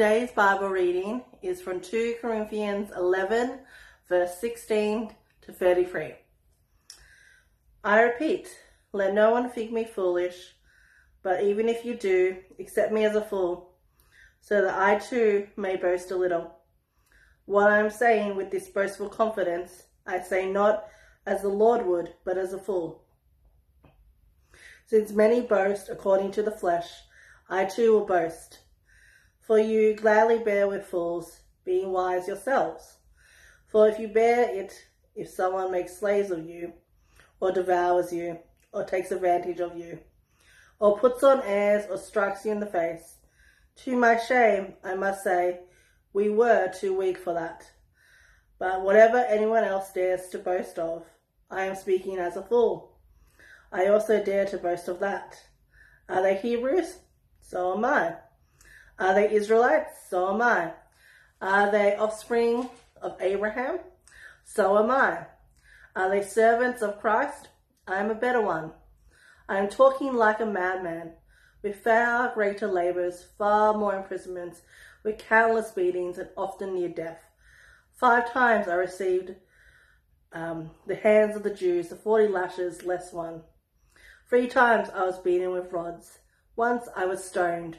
Today's Bible reading is from 2 Corinthians 11, verse 16 to 33. I repeat, let no one think me foolish, but even if you do, accept me as a fool, so that I too may boast a little. What I am saying with this boastful confidence, I say not as the Lord would, but as a fool. Since many boast according to the flesh, I too will boast. For you gladly bear with fools, being wise yourselves. For if you bear it, if someone makes slaves of you, or devours you, or takes advantage of you, or puts on airs, or strikes you in the face, to my shame, I must say, we were too weak for that. But whatever anyone else dares to boast of, I am speaking as a fool. I also dare to boast of that. Are they Hebrews? So am I. Are they Israelites? So am I. Are they offspring of Abraham? So am I. Are they servants of Christ? I am a better one. I am talking like a madman, with far greater labors, far more imprisonments, with countless beatings, and often near death. Five times I received um, the hands of the Jews, the forty lashes less one. Three times I was beaten with rods. Once I was stoned.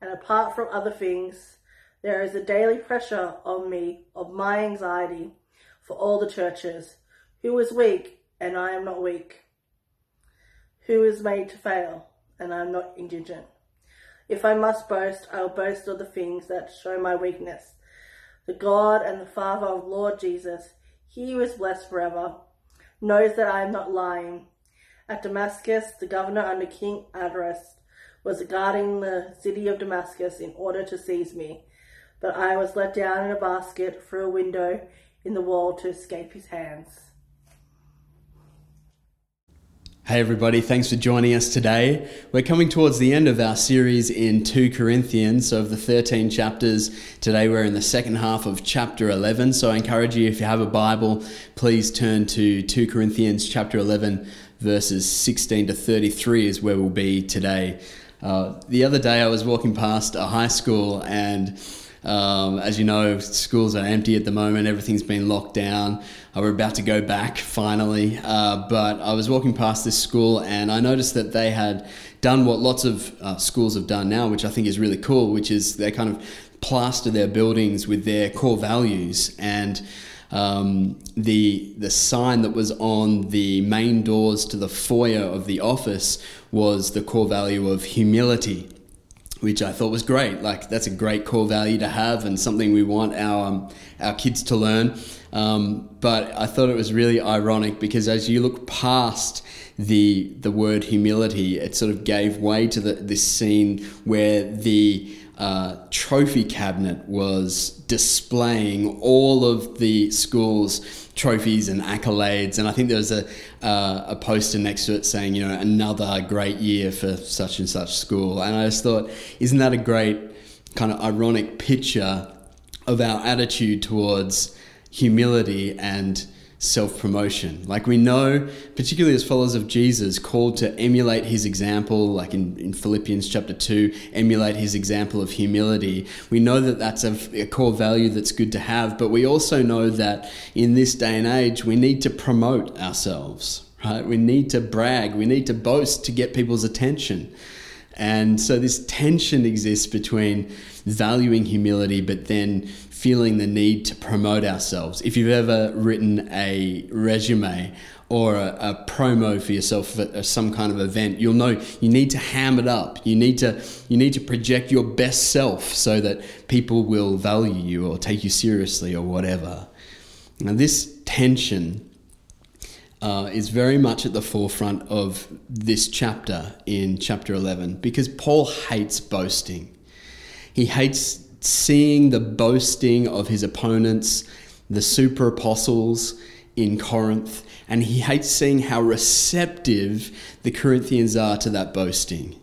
and apart from other things, there is a daily pressure on me of my anxiety for all the churches. Who is weak, and I am not weak? Who is made to fail, and I am not indigent? If I must boast, I will boast of the things that show my weakness. The God and the Father of Lord Jesus, he who is blessed forever, knows that I am not lying. At Damascus, the governor under King Aretas was guarding the city of Damascus in order to seize me, but I was let down in a basket through a window in the wall to escape his hands. Hey, everybody, thanks for joining us today. We're coming towards the end of our series in 2 Corinthians. So, of the 13 chapters, today we're in the second half of chapter 11. So, I encourage you, if you have a Bible, please turn to 2 Corinthians chapter 11, verses 16 to 33 is where we'll be today. Uh, the other day, I was walking past a high school, and um, as you know, schools are empty at the moment. Everything's been locked down. Uh, we're about to go back finally. Uh, but I was walking past this school, and I noticed that they had done what lots of uh, schools have done now, which I think is really cool, which is they kind of plaster their buildings with their core values and um, the the sign that was on the main doors to the foyer of the office was the core value of humility, which I thought was great. Like that's a great core value to have and something we want our um, our kids to learn. Um, but I thought it was really ironic because as you look past the the word humility, it sort of gave way to the, this scene where the uh, trophy cabinet was displaying all of the school's trophies and accolades. And I think there was a, uh, a poster next to it saying, you know, another great year for such and such school. And I just thought, isn't that a great kind of ironic picture of our attitude towards humility and self promotion. Like we know, particularly as followers of Jesus, called to emulate his example, like in, in Philippians chapter 2, emulate his example of humility. We know that that's a, a core value that's good to have, but we also know that in this day and age, we need to promote ourselves, right? We need to brag, we need to boast to get people's attention. And so this tension exists between valuing humility, but then feeling the need to promote ourselves. If you've ever written a resume or a, a, promo for yourself at uh, some kind of event, you'll know you need to ham it up. You need to you need to project your best self so that people will value you or take you seriously or whatever. Now this tension uh, is very much at the forefront of this chapter in chapter 11 because Paul hates boasting. He hates seeing the boasting of his opponents, the super apostles in Corinth, and he hates seeing how receptive the Corinthians are to that boasting.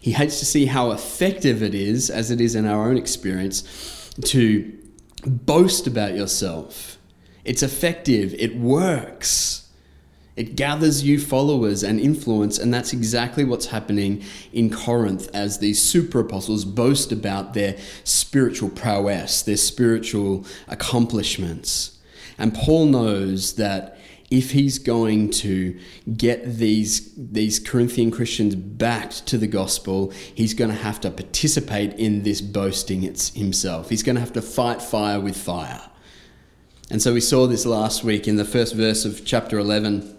He hates to see how effective it is, as it is in our own experience, to boast about yourself. It's effective, it works. It gathers you followers and influence, and that's exactly what's happening in Corinth as these super apostles boast about their spiritual prowess, their spiritual accomplishments. And Paul knows that if he's going to get these, these Corinthian Christians back to the gospel, he's going to have to participate in this boasting it's himself. He's going to have to fight fire with fire. And so we saw this last week in the first verse of chapter 11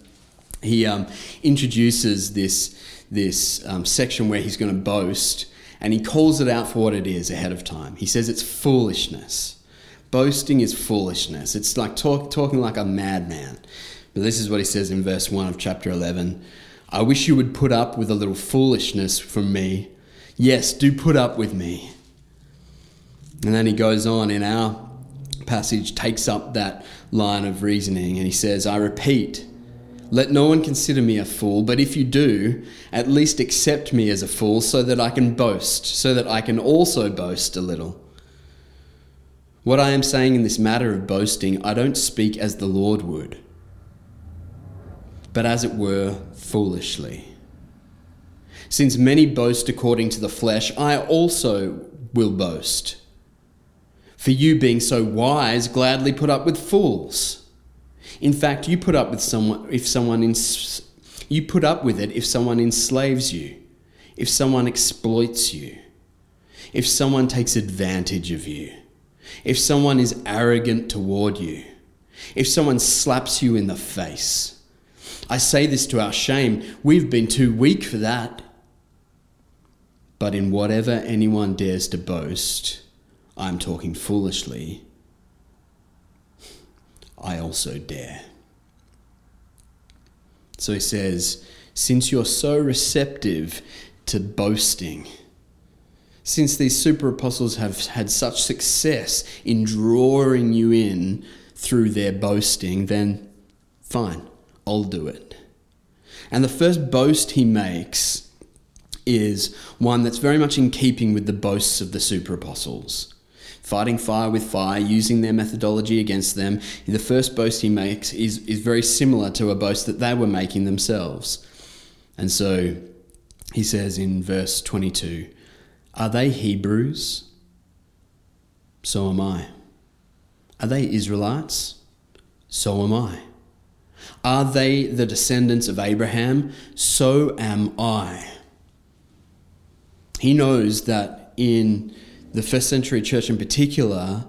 he um, introduces this, this um, section where he's going to boast and he calls it out for what it is ahead of time. He says it's foolishness. Boasting is foolishness. It's like talk, talking like a madman. But this is what he says in verse 1 of chapter 11 I wish you would put up with a little foolishness from me. Yes, do put up with me. And then he goes on in our passage, takes up that line of reasoning, and he says, I repeat, let no one consider me a fool, but if you do, at least accept me as a fool so that I can boast, so that I can also boast a little. What I am saying in this matter of boasting, I don't speak as the Lord would, but as it were, foolishly. Since many boast according to the flesh, I also will boast. For you, being so wise, gladly put up with fools. In fact, you put up with someone if someone ins- you put up with it if someone enslaves you, if someone exploits you, if someone takes advantage of you, if someone is arrogant toward you, if someone slaps you in the face. I say this to our shame. We've been too weak for that. But in whatever anyone dares to boast, I'm talking foolishly I also dare. So he says, since you're so receptive to boasting, since these super apostles have had such success in drawing you in through their boasting, then fine, I'll do it. And the first boast he makes is one that's very much in keeping with the boasts of the super apostles fighting fire with fire, using their methodology against them. The first boast he makes is, is very similar to a boast that they were making themselves. And so he says in verse 22 Are they Hebrews? So am I. Are they Israelites? So am I. Are they the descendants of Abraham? So am I. He knows that in the first century church in particular,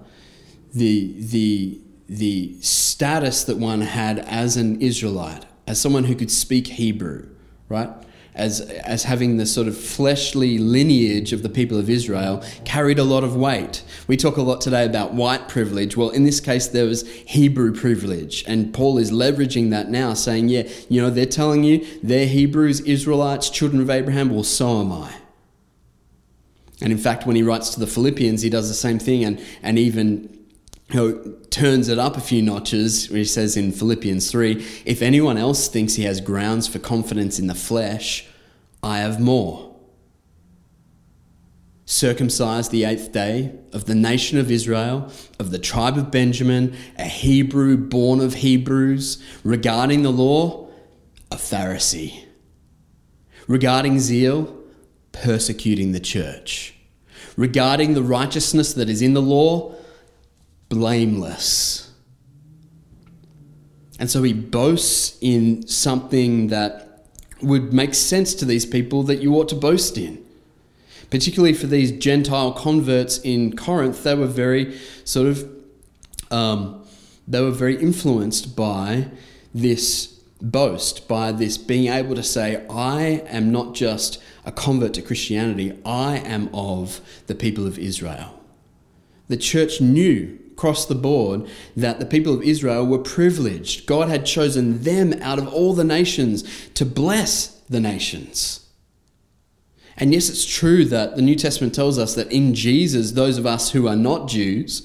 the, the, the status that one had as an Israelite, as someone who could speak Hebrew, right? As, as having the sort of fleshly lineage of the people of Israel carried a lot of weight. We talk a lot today about white privilege. Well, in this case, there was Hebrew privilege. And Paul is leveraging that now, saying, yeah, you know, they're telling you they're Hebrews, Israelites, children of Abraham. Well, so am I. And in fact, when he writes to the Philippians, he does the same thing and, and even you know, turns it up a few notches, he says in Philippians 3 If anyone else thinks he has grounds for confidence in the flesh, I have more. Circumcised the eighth day of the nation of Israel, of the tribe of Benjamin, a Hebrew born of Hebrews, regarding the law, a Pharisee. Regarding zeal, persecuting the church. Regarding the righteousness that is in the law, blameless. And so he boasts in something that would make sense to these people that you ought to boast in. Particularly for these Gentile converts in Corinth, they were very sort of, um, they were very influenced by this boast, by this being able to say, I am not just a convert to Christianity, I am of the people of Israel. The church knew across the board that the people of Israel were privileged. God had chosen them out of all the nations to bless the nations. And yes, it's true that the New Testament tells us that in Jesus, those of us who are not Jews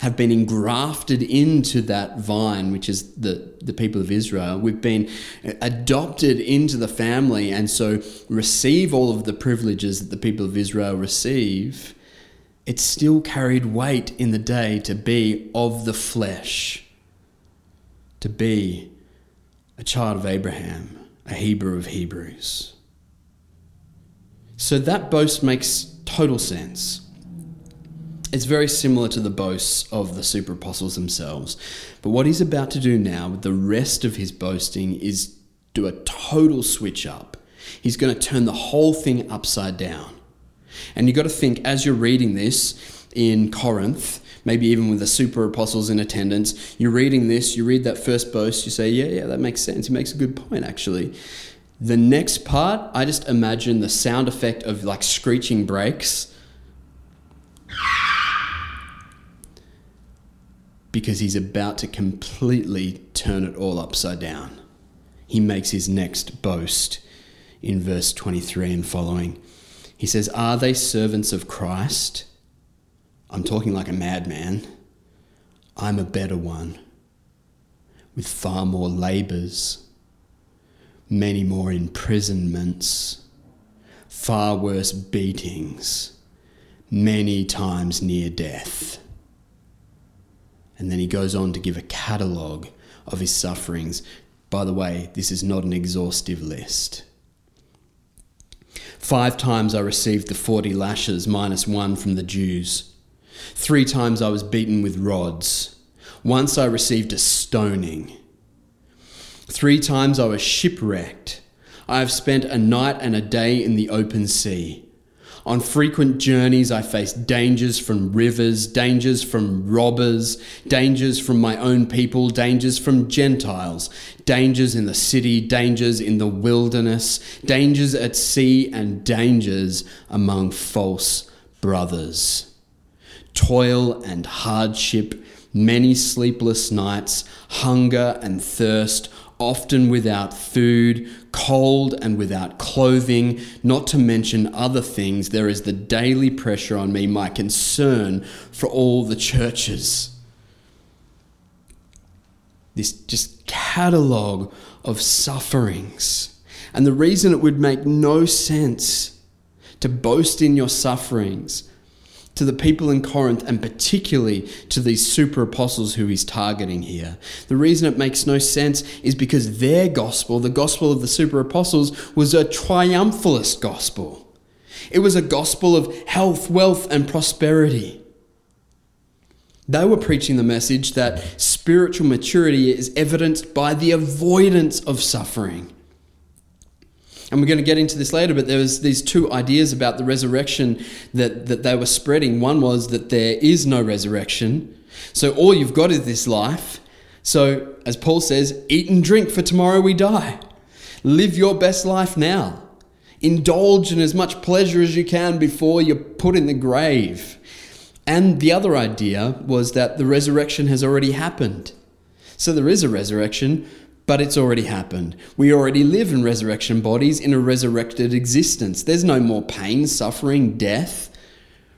have been engrafted into that vine, which is the, the people of Israel. We've been adopted into the family and so receive all of the privileges that the people of Israel receive. It still carried weight in the day to be of the flesh, to be a child of Abraham, a Hebrew of Hebrews. So that boast makes total sense. It's very similar to the boasts of the super apostles themselves. But what he's about to do now with the rest of his boasting is do a total switch up. He's going to turn the whole thing upside down. And you've got to think as you're reading this in Corinth, maybe even with the super apostles in attendance, you're reading this, you read that first boast, you say, yeah, yeah, that makes sense. He makes a good point, actually. The next part, I just imagine the sound effect of like screeching brakes because he's about to completely turn it all upside down. He makes his next boast in verse 23 and following. He says, Are they servants of Christ? I'm talking like a madman. I'm a better one, with far more labours, many more imprisonments, far worse beatings, many times near death. And then he goes on to give a catalogue of his sufferings. By the way, this is not an exhaustive list. Five times I received the 40 lashes minus one from the Jews. Three times I was beaten with rods. Once I received a stoning. Three times I was shipwrecked. I have spent a night and a day in the open sea. On frequent journeys, I faced dangers from rivers, dangers from robbers, dangers from my own people, dangers from Gentiles, dangers in the city, dangers in the wilderness, dangers at sea, and dangers among false brothers. Toil and hardship, many sleepless nights, hunger and thirst, often without food, cold and without clothing, not to mention other things. There is the daily pressure on me, my concern for all the churches. This just catalogue of sufferings. And the reason it would make no sense to boast in your sufferings to the people in Corinth and particularly to these super apostles who he's targeting here. The reason it makes no sense is because their gospel, the gospel of the super apostles, was a triumphalist gospel. It was a gospel of health, wealth, and prosperity. They were preaching the message that spiritual maturity is evidenced by the avoidance of suffering and we're going to get into this later, but there was these two ideas about the resurrection that, that they were spreading. One was that there is no resurrection. So all you've got is this life. So, as Paul says, eat and drink, for tomorrow we die. Live your best life now. Indulge in as much pleasure as you can before you're put in the grave. And the other idea was that the resurrection has already happened. So there is a resurrection, but it's already happened. We already live in resurrection bodies in a resurrected existence. There's no more pain, suffering, death,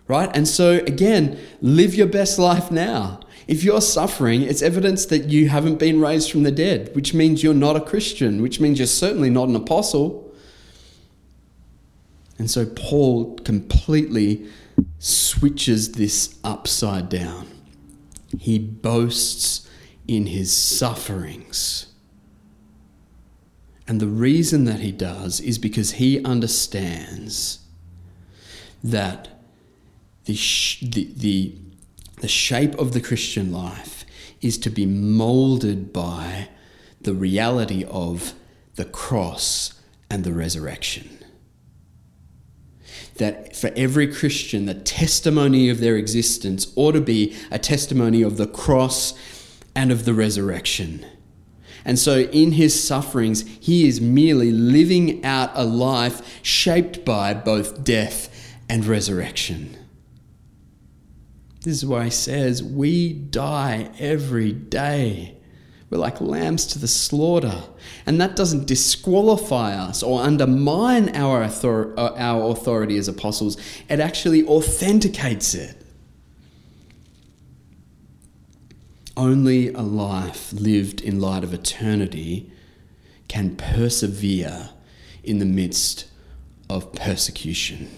right? And so, again, live your best life now. If you're suffering, it's evidence that you haven't been raised from the dead, which means you're not a Christian, which means you're certainly not an apostle. And so, Paul completely switches this upside down. He boasts in his sufferings. And the reason that he does is because he understands that the, sh- the, the, the shape of the Christian life is to be molded by the reality of the cross and the resurrection. That for every Christian, the testimony of their existence ought to be a testimony of the cross and of the resurrection. And so, in his sufferings, he is merely living out a life shaped by both death and resurrection. This is why he says, We die every day. We're like lambs to the slaughter. And that doesn't disqualify us or undermine our, uh, our authority as apostles, it actually authenticates it. Only a life lived in light of eternity can persevere in the midst of persecution.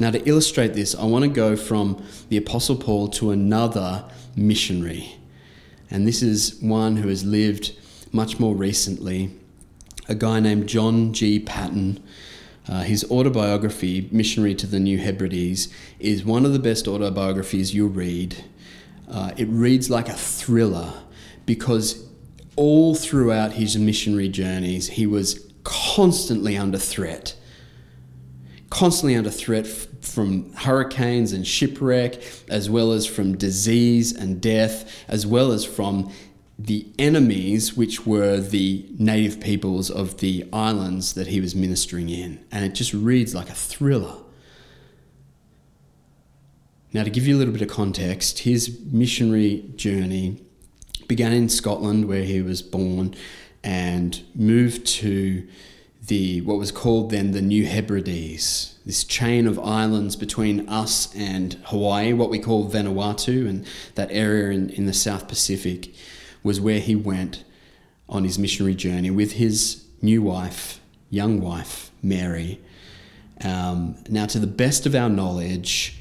Now, to illustrate this, I want to go from the Apostle Paul to another missionary. And this is one who has lived much more recently, a guy named John G. Patton. Uh, his autobiography, Missionary to the New Hebrides, is one of the best autobiographies you'll read. Uh, it reads like a thriller because all throughout his missionary journeys, he was constantly under threat. Constantly under threat f- from hurricanes and shipwreck, as well as from disease and death, as well as from the enemies, which were the native peoples of the islands that he was ministering in. And it just reads like a thriller. Now, to give you a little bit of context, his missionary journey began in Scotland, where he was born, and moved to the what was called then the New Hebrides, this chain of islands between us and Hawaii, what we call Vanuatu, and that area in, in the South Pacific, was where he went on his missionary journey with his new wife, young wife, Mary. Um, now, to the best of our knowledge,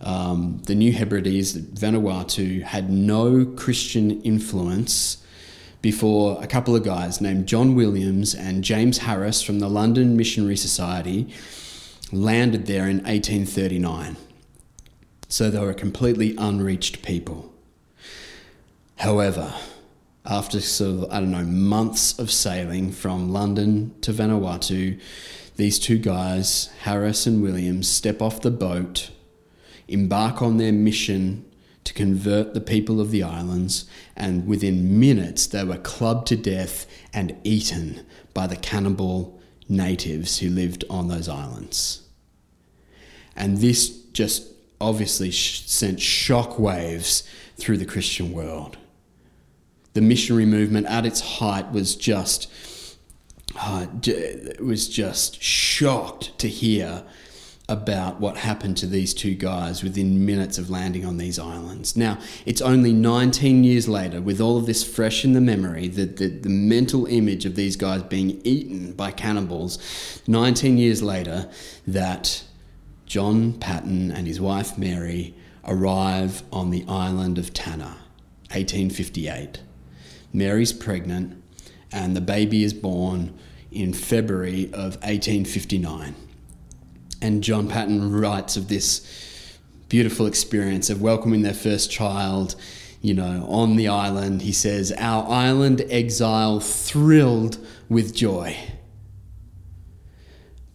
um, the New Hebrides, Vanuatu, had no Christian influence before a couple of guys named John Williams and James Harris from the London Missionary Society landed there in 1839. So they were a completely unreached people. However, after sort of, I don't know, months of sailing from London to Vanuatu, these two guys, Harris and Williams, step off the boat, embark on their mission to convert the people of the islands, and within minutes they were clubbed to death and eaten by the cannibal natives who lived on those islands. And this just obviously sh- sent shock waves through the Christian world. The missionary movement at its height was just uh, was just shocked to hear about what happened to these two guys within minutes of landing on these islands. Now, it's only 19 years later, with all of this fresh in the memory, the, the, the, mental image of these guys being eaten by cannibals, 19 years later, that John Patton and his wife Mary arrive on the island of Tanna, 1858. Mary's pregnant, and the baby is born in February of 1859. And John Patton writes of this beautiful experience of welcoming their first child, you know, on the island. He says, Our island exile thrilled with joy.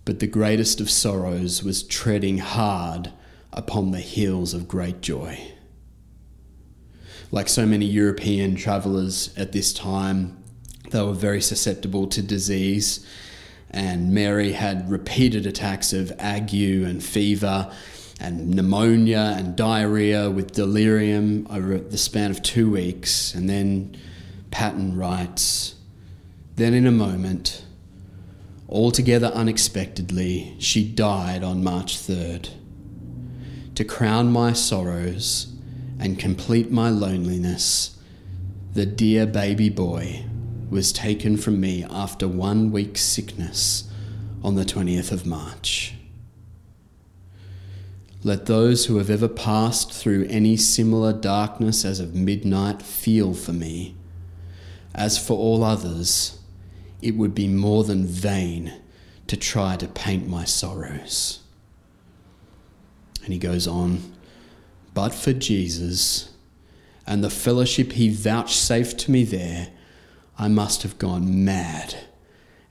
But the greatest of sorrows was treading hard upon the heels of great joy. Like so many European travellers at this time, they were very susceptible to disease and Mary had repeated attacks of ague and fever and pneumonia and diarrhea with delirium over the span of two weeks. And then Patton writes, Then in a moment, altogether unexpectedly, she died on March 3rd. To crown my sorrows and complete my loneliness, the dear baby boy was taken from me after one week's sickness on the 20th of March. Let those who have ever passed through any similar darkness as of midnight feel for me. As for all others, it would be more than vain to try to paint my sorrows. And he goes on, but for Jesus and the fellowship he vouchsafed to me there, I must have gone mad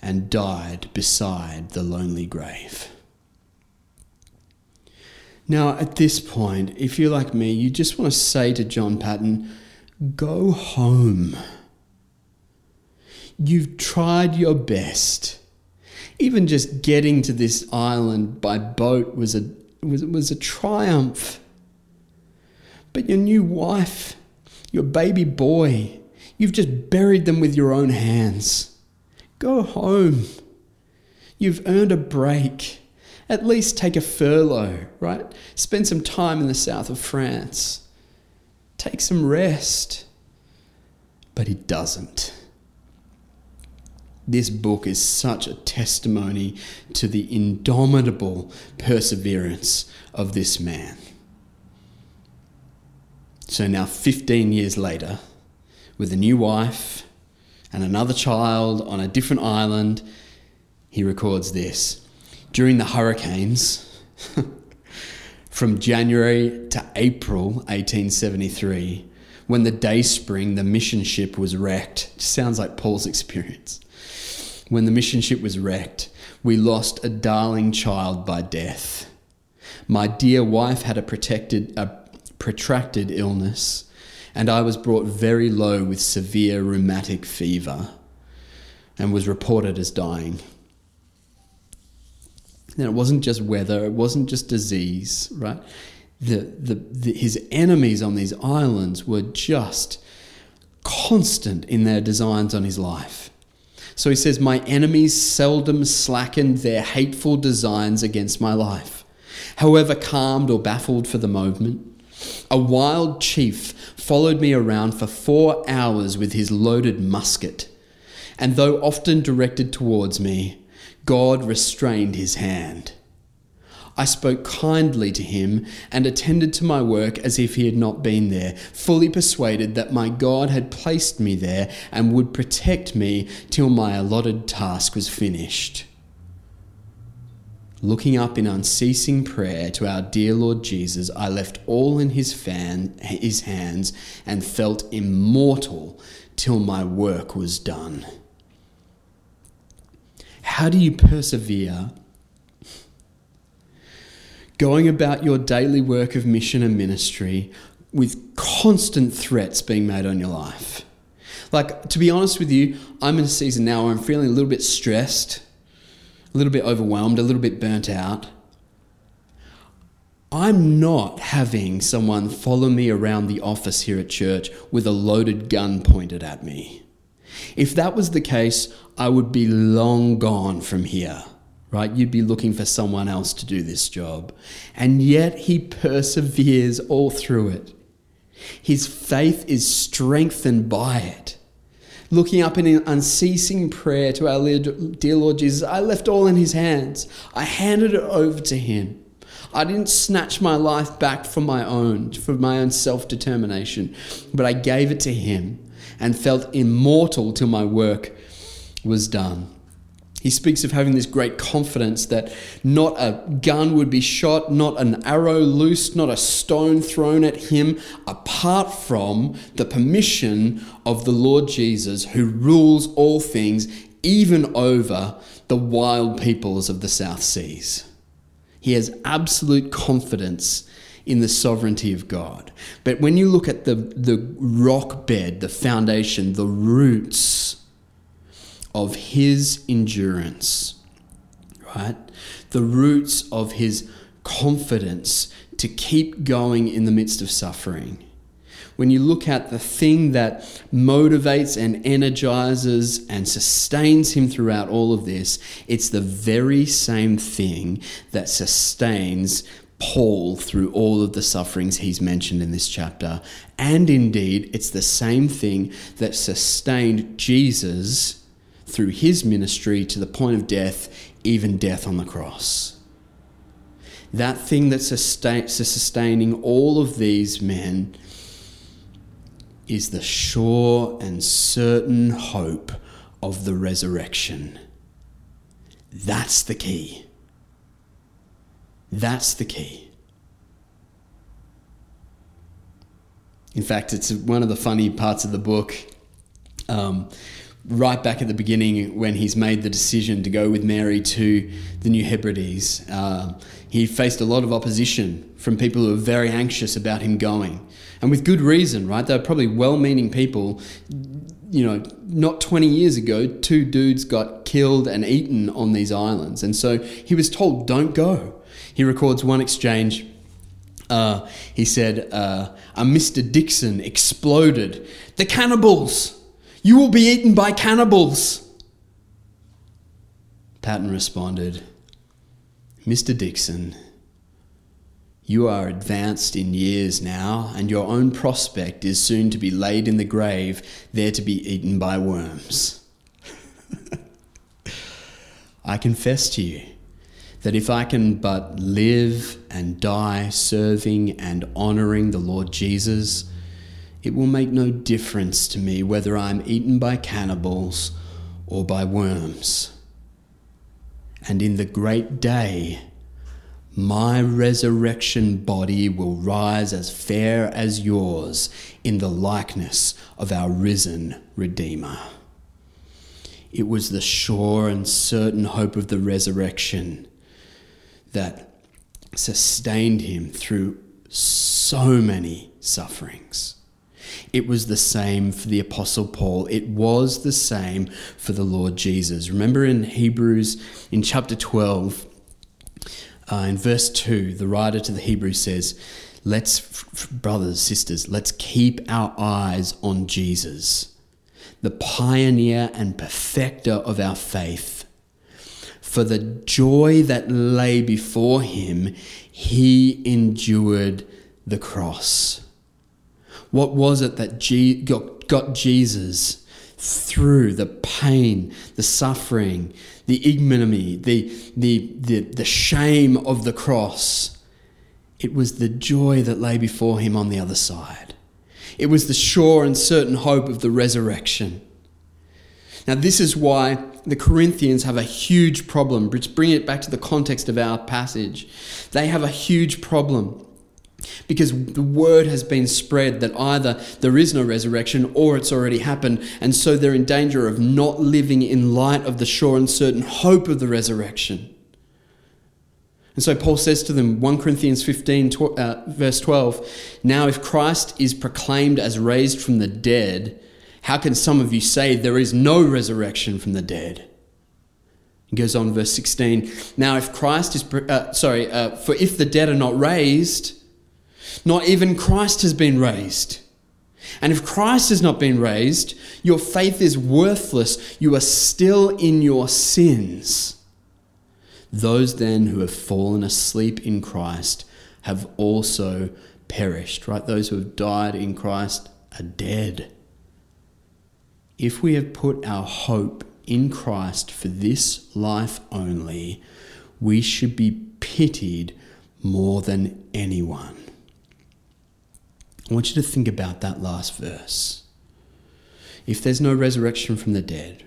and died beside the lonely grave. Now, at this point, if you're like me, you just want to say to John Patton, go home. You've tried your best. Even just getting to this island by boat was a, was, was a triumph. But your new wife, your baby boy, You've just buried them with your own hands. Go home. You've earned a break. At least take a furlough, right? Spend some time in the south of France. Take some rest. But he doesn't. This book is such a testimony to the indomitable perseverance of this man. So now, 15 years later, with a new wife and another child on a different island, he records this. During the hurricanes, from January to April 1873, when the Dayspring, the mission ship, was wrecked, sounds like Paul's experience. When the mission ship was wrecked, we lost a darling child by death. My dear wife had a protected, a protracted illness, and I was brought very low with severe rheumatic fever and was reported as dying. And it wasn't just weather, it wasn't just disease, right? The, the, the, his enemies on these islands were just constant in their designs on his life. So he says, My enemies seldom slackened their hateful designs against my life. However calmed or baffled for the moment, a wild chief followed me around for four hours with his loaded musket, and though often directed towards me, God restrained his hand. I spoke kindly to him and attended to my work as if he had not been there, fully persuaded that my God had placed me there and would protect me till my allotted task was finished. Looking up in unceasing prayer to our dear Lord Jesus, I left all in his, fan, his hands and felt immortal till my work was done. How do you persevere going about your daily work of mission and ministry with constant threats being made on your life. Like, to be honest with you, I'm in a season now where I'm feeling a little bit stressed, a little bit overwhelmed, a little bit burnt out. I'm not having someone follow me around the office here at church with a loaded gun pointed at me. If that was the case, I would be long gone from here right? You'd be looking for someone else to do this job. And yet he perseveres all through it. His faith is strengthened by it. Looking up in unceasing prayer to our dear Lord Jesus, I left all in his hands. I handed it over to him. I didn't snatch my life back from my own, for my own self determination, but I gave it to him and felt immortal till my work was done. He speaks of having this great confidence that not a gun would be shot, not an arrow loosed, not a stone thrown at him, apart from the permission of the Lord Jesus, who rules all things, even over the wild peoples of the South Seas. He has absolute confidence in the sovereignty of God. But when you look at the, the rock bed, the foundation, the roots, of his endurance, right? The roots of his confidence to keep going in the midst of suffering. When you look at the thing that motivates and energizes and sustains him throughout all of this, it's the very same thing that sustains Paul through all of the sufferings he's mentioned in this chapter. And indeed, it's the same thing that sustained Jesus through his ministry to the point of death, even death on the cross. That thing that's sustaining all of these men is the sure and certain hope of the resurrection. That's the key. That's the key. In fact, it's one of the funny parts of the book. Um, right back at the beginning when he's made the decision to go with Mary to the New Hebrides. Uh, he faced a lot of opposition from people who were very anxious about him going. And with good reason, right? They were probably well meaning people. You know, not 20 years ago, two dudes got killed and eaten on these islands. And so he was told, don't go. He records one exchange. Uh, he said, uh, a Mr. Dickson exploded. The cannibals! You will be eaten by cannibals. Patton responded, Mr. Dickson, you are advanced in years now, and your own prospect is soon to be laid in the grave, there to be eaten by worms. I confess to you that if I can but live and die serving and honouring the Lord Jesus, it will make no difference to me whether I'm eaten by cannibals or by worms. And in the great day, my resurrection body will rise as fair as yours in the likeness of our risen Redeemer. It was the sure and certain hope of the resurrection that sustained him through so many sufferings. It was the same for the Apostle Paul. It was the same for the Lord Jesus. Remember in Hebrews, in chapter 12, uh, in verse 2, the writer to the Hebrews says, Let's, brothers, sisters, let's keep our eyes on Jesus, the pioneer and perfecter of our faith. For the joy that lay before him, he endured the cross. What was it that got Jesus through the pain, the suffering, the ignominy, the, the, the, the shame of the cross. It was the joy that lay before him on the other side. It was the sure and certain hope of the resurrection. Now, this is why the Corinthians have a huge problem. Let's Bring it back to the context of our passage. They have a huge problem because the word has been spread that either there is no resurrection or it's already happened, and so they're in danger of not living in light of the sure and certain hope of the resurrection. And so Paul says to them, 1 Corinthians 15, uh, verse 12, Now if Christ is proclaimed as raised from the dead, how can some of you say there is no resurrection from the dead? He goes on, verse 16, Now if Christ is, uh, sorry, uh, for if the dead are not raised, not even Christ has been raised. And if Christ has not been raised, your faith is worthless. You are still in your sins. Those then who have fallen asleep in Christ have also perished, right? Those who have died in Christ are dead. If we have put our hope in Christ for this life only, we should be pitied more than anyone. I want you to think about that last verse. If there's no resurrection from the dead,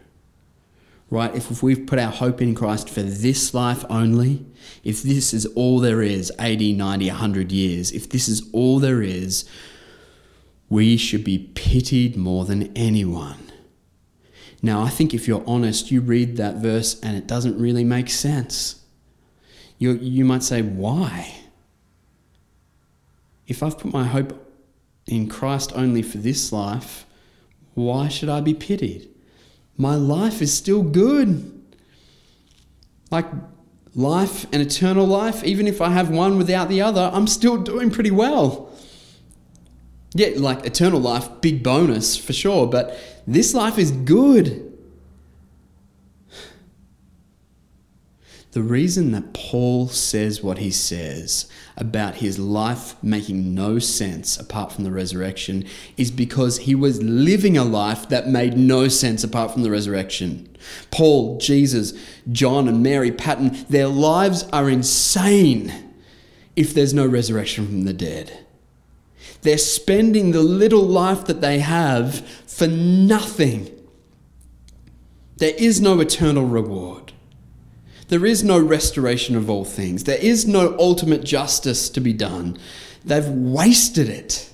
right? If we've put our hope in Christ for this life only, if this is all there is 80, 90, 100 years, if this is all there is, we should be pitied more than anyone. Now, I think if you're honest, you read that verse and it doesn't really make sense. You, you might say, why? If I've put my hope in Christ only for this life, why should I be pitied? My life is still good. Like life and eternal life, even if I have one without the other, I'm still doing pretty well. Yeah, like eternal life, big bonus for sure, but this life is good. The reason that Paul says what he says about his life making no sense apart from the resurrection is because he was living a life that made no sense apart from the resurrection. Paul, Jesus, John, and Mary Patton, their lives are insane if there's no resurrection from the dead. They're spending the little life that they have for nothing. There is no eternal reward. There is no restoration of all things. There is no ultimate justice to be done. They've wasted it.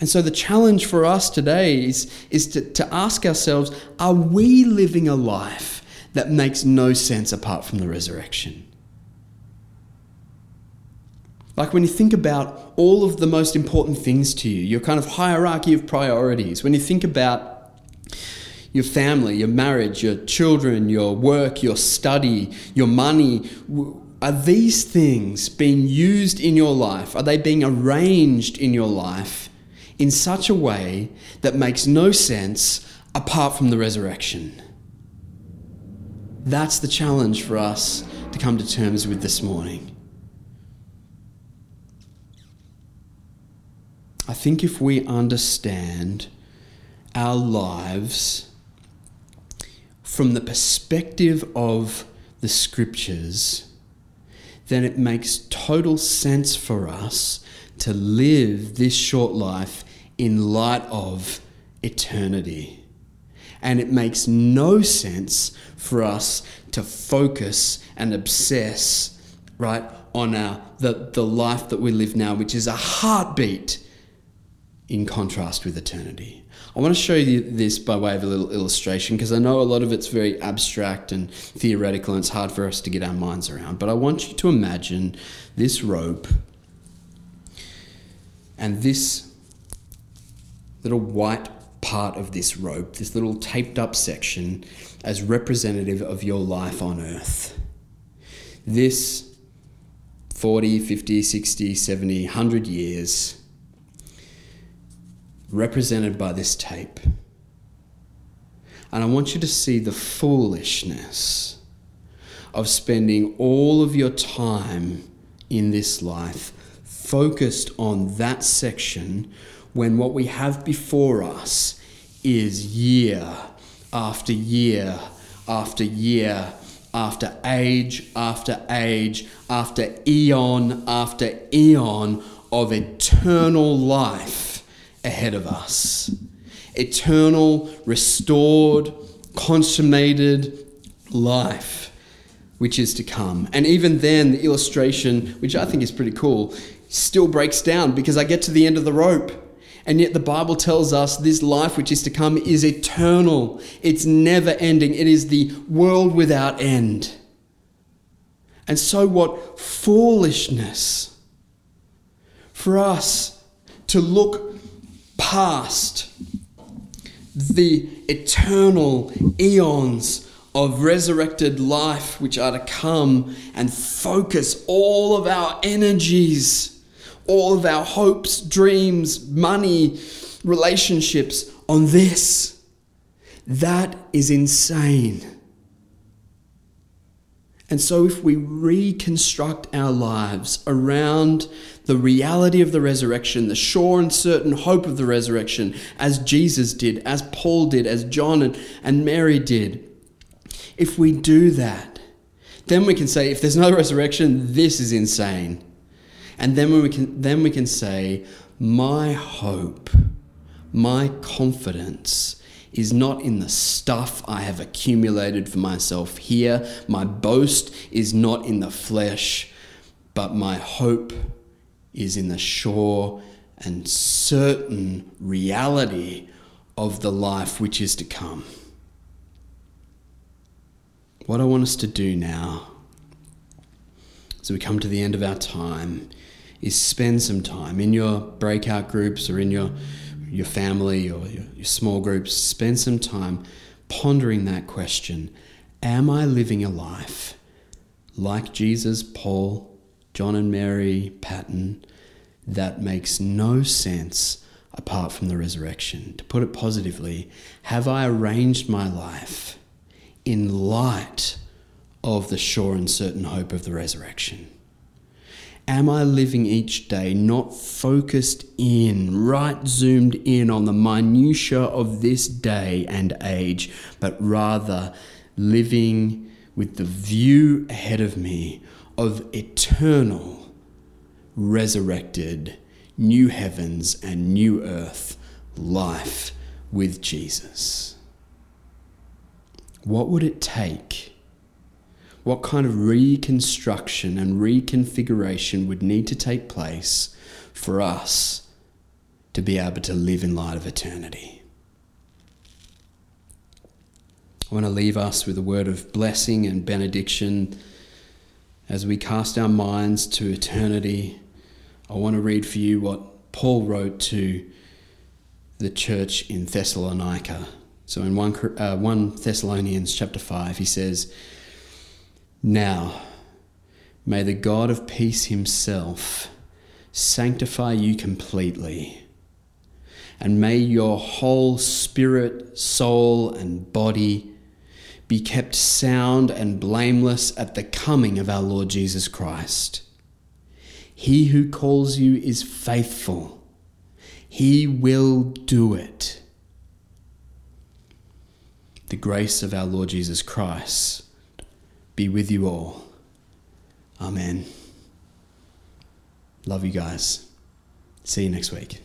And so the challenge for us today is, is to, to ask ourselves are we living a life that makes no sense apart from the resurrection? Like when you think about all of the most important things to you, your kind of hierarchy of priorities, when you think about your family, your marriage, your children, your work, your study, your money. Are these things being used in your life? Are they being arranged in your life in such a way that makes no sense apart from the resurrection. That's the challenge for us to come to terms with this morning. I think if we understand our lives from the perspective of the scriptures, then it makes total sense for us to live this short life in light of eternity. And it makes no sense for us to focus and obsess, right, on our the, the life that we live now, which is a heartbeat in contrast with eternity. I want to show you this by way of a little illustration because I know a lot of it's very abstract and theoretical and it's hard for us to get our minds around. But I want you to imagine this rope and this little white part of this rope, this little taped up section, as representative of your life on earth. This 40, 50, 60, 70, 100 years represented by this tape. And I want you to see the foolishness of spending all of your time in this life focused on that section when what we have before us is year after year after year after age after age after eon after eon of eternal life ahead of us. Eternal, restored, consummated life, which is to come. And even then, the illustration, which I think is pretty cool, still breaks down because I get to the end of the rope. And yet, the Bible tells us this life which is to come is eternal. It's never ending. It is the world without end. And so, what foolishness for us to look past the eternal eons of resurrected life which are to come and focus all of our energies, all of our hopes, dreams, money, relationships on this. That is insane. And so, if we reconstruct our lives around the reality of the resurrection, the sure and certain hope of the resurrection, as Jesus did, as Paul did, as John and, and Mary did. If we do that, then we can say, if there's no resurrection, this is insane. And then we can, then we can say, my hope, my confidence is not in the stuff I have accumulated for myself here. My boast is not in the flesh, but my hope is in the sure and certain reality of the life which is to come. What I want us to do now, as we come to the end of our time, is spend some time in your breakout groups or in your, your family or your, your small groups, spend some time pondering that question Am I living a life like Jesus, Paul, John and Mary Paton, that makes no sense apart from the resurrection. To put it positively, have I arranged my life in light of the sure and certain hope of the resurrection? Am I living each day not focused in, right zoomed in on the minutiae of this day and age, but rather living with the view ahead of me of eternal, resurrected, new heavens and new earth life with Jesus. What would it take? What kind of reconstruction and reconfiguration would need to take place for us to be able to live in light of eternity? I want to leave us with a word of blessing and benediction as we cast our minds to eternity, I want to read for you what Paul wrote to the church in Thessalonica. So in 1, uh, 1 Thessalonians chapter 5, he says, Now, may the God of peace himself sanctify you completely. and may your whole spirit, soul, and body be kept sound and blameless at the coming of our Lord Jesus Christ. He who calls you is faithful, he will do it. The grace of our Lord Jesus Christ be with you all. Amen. Love you guys. See you next week.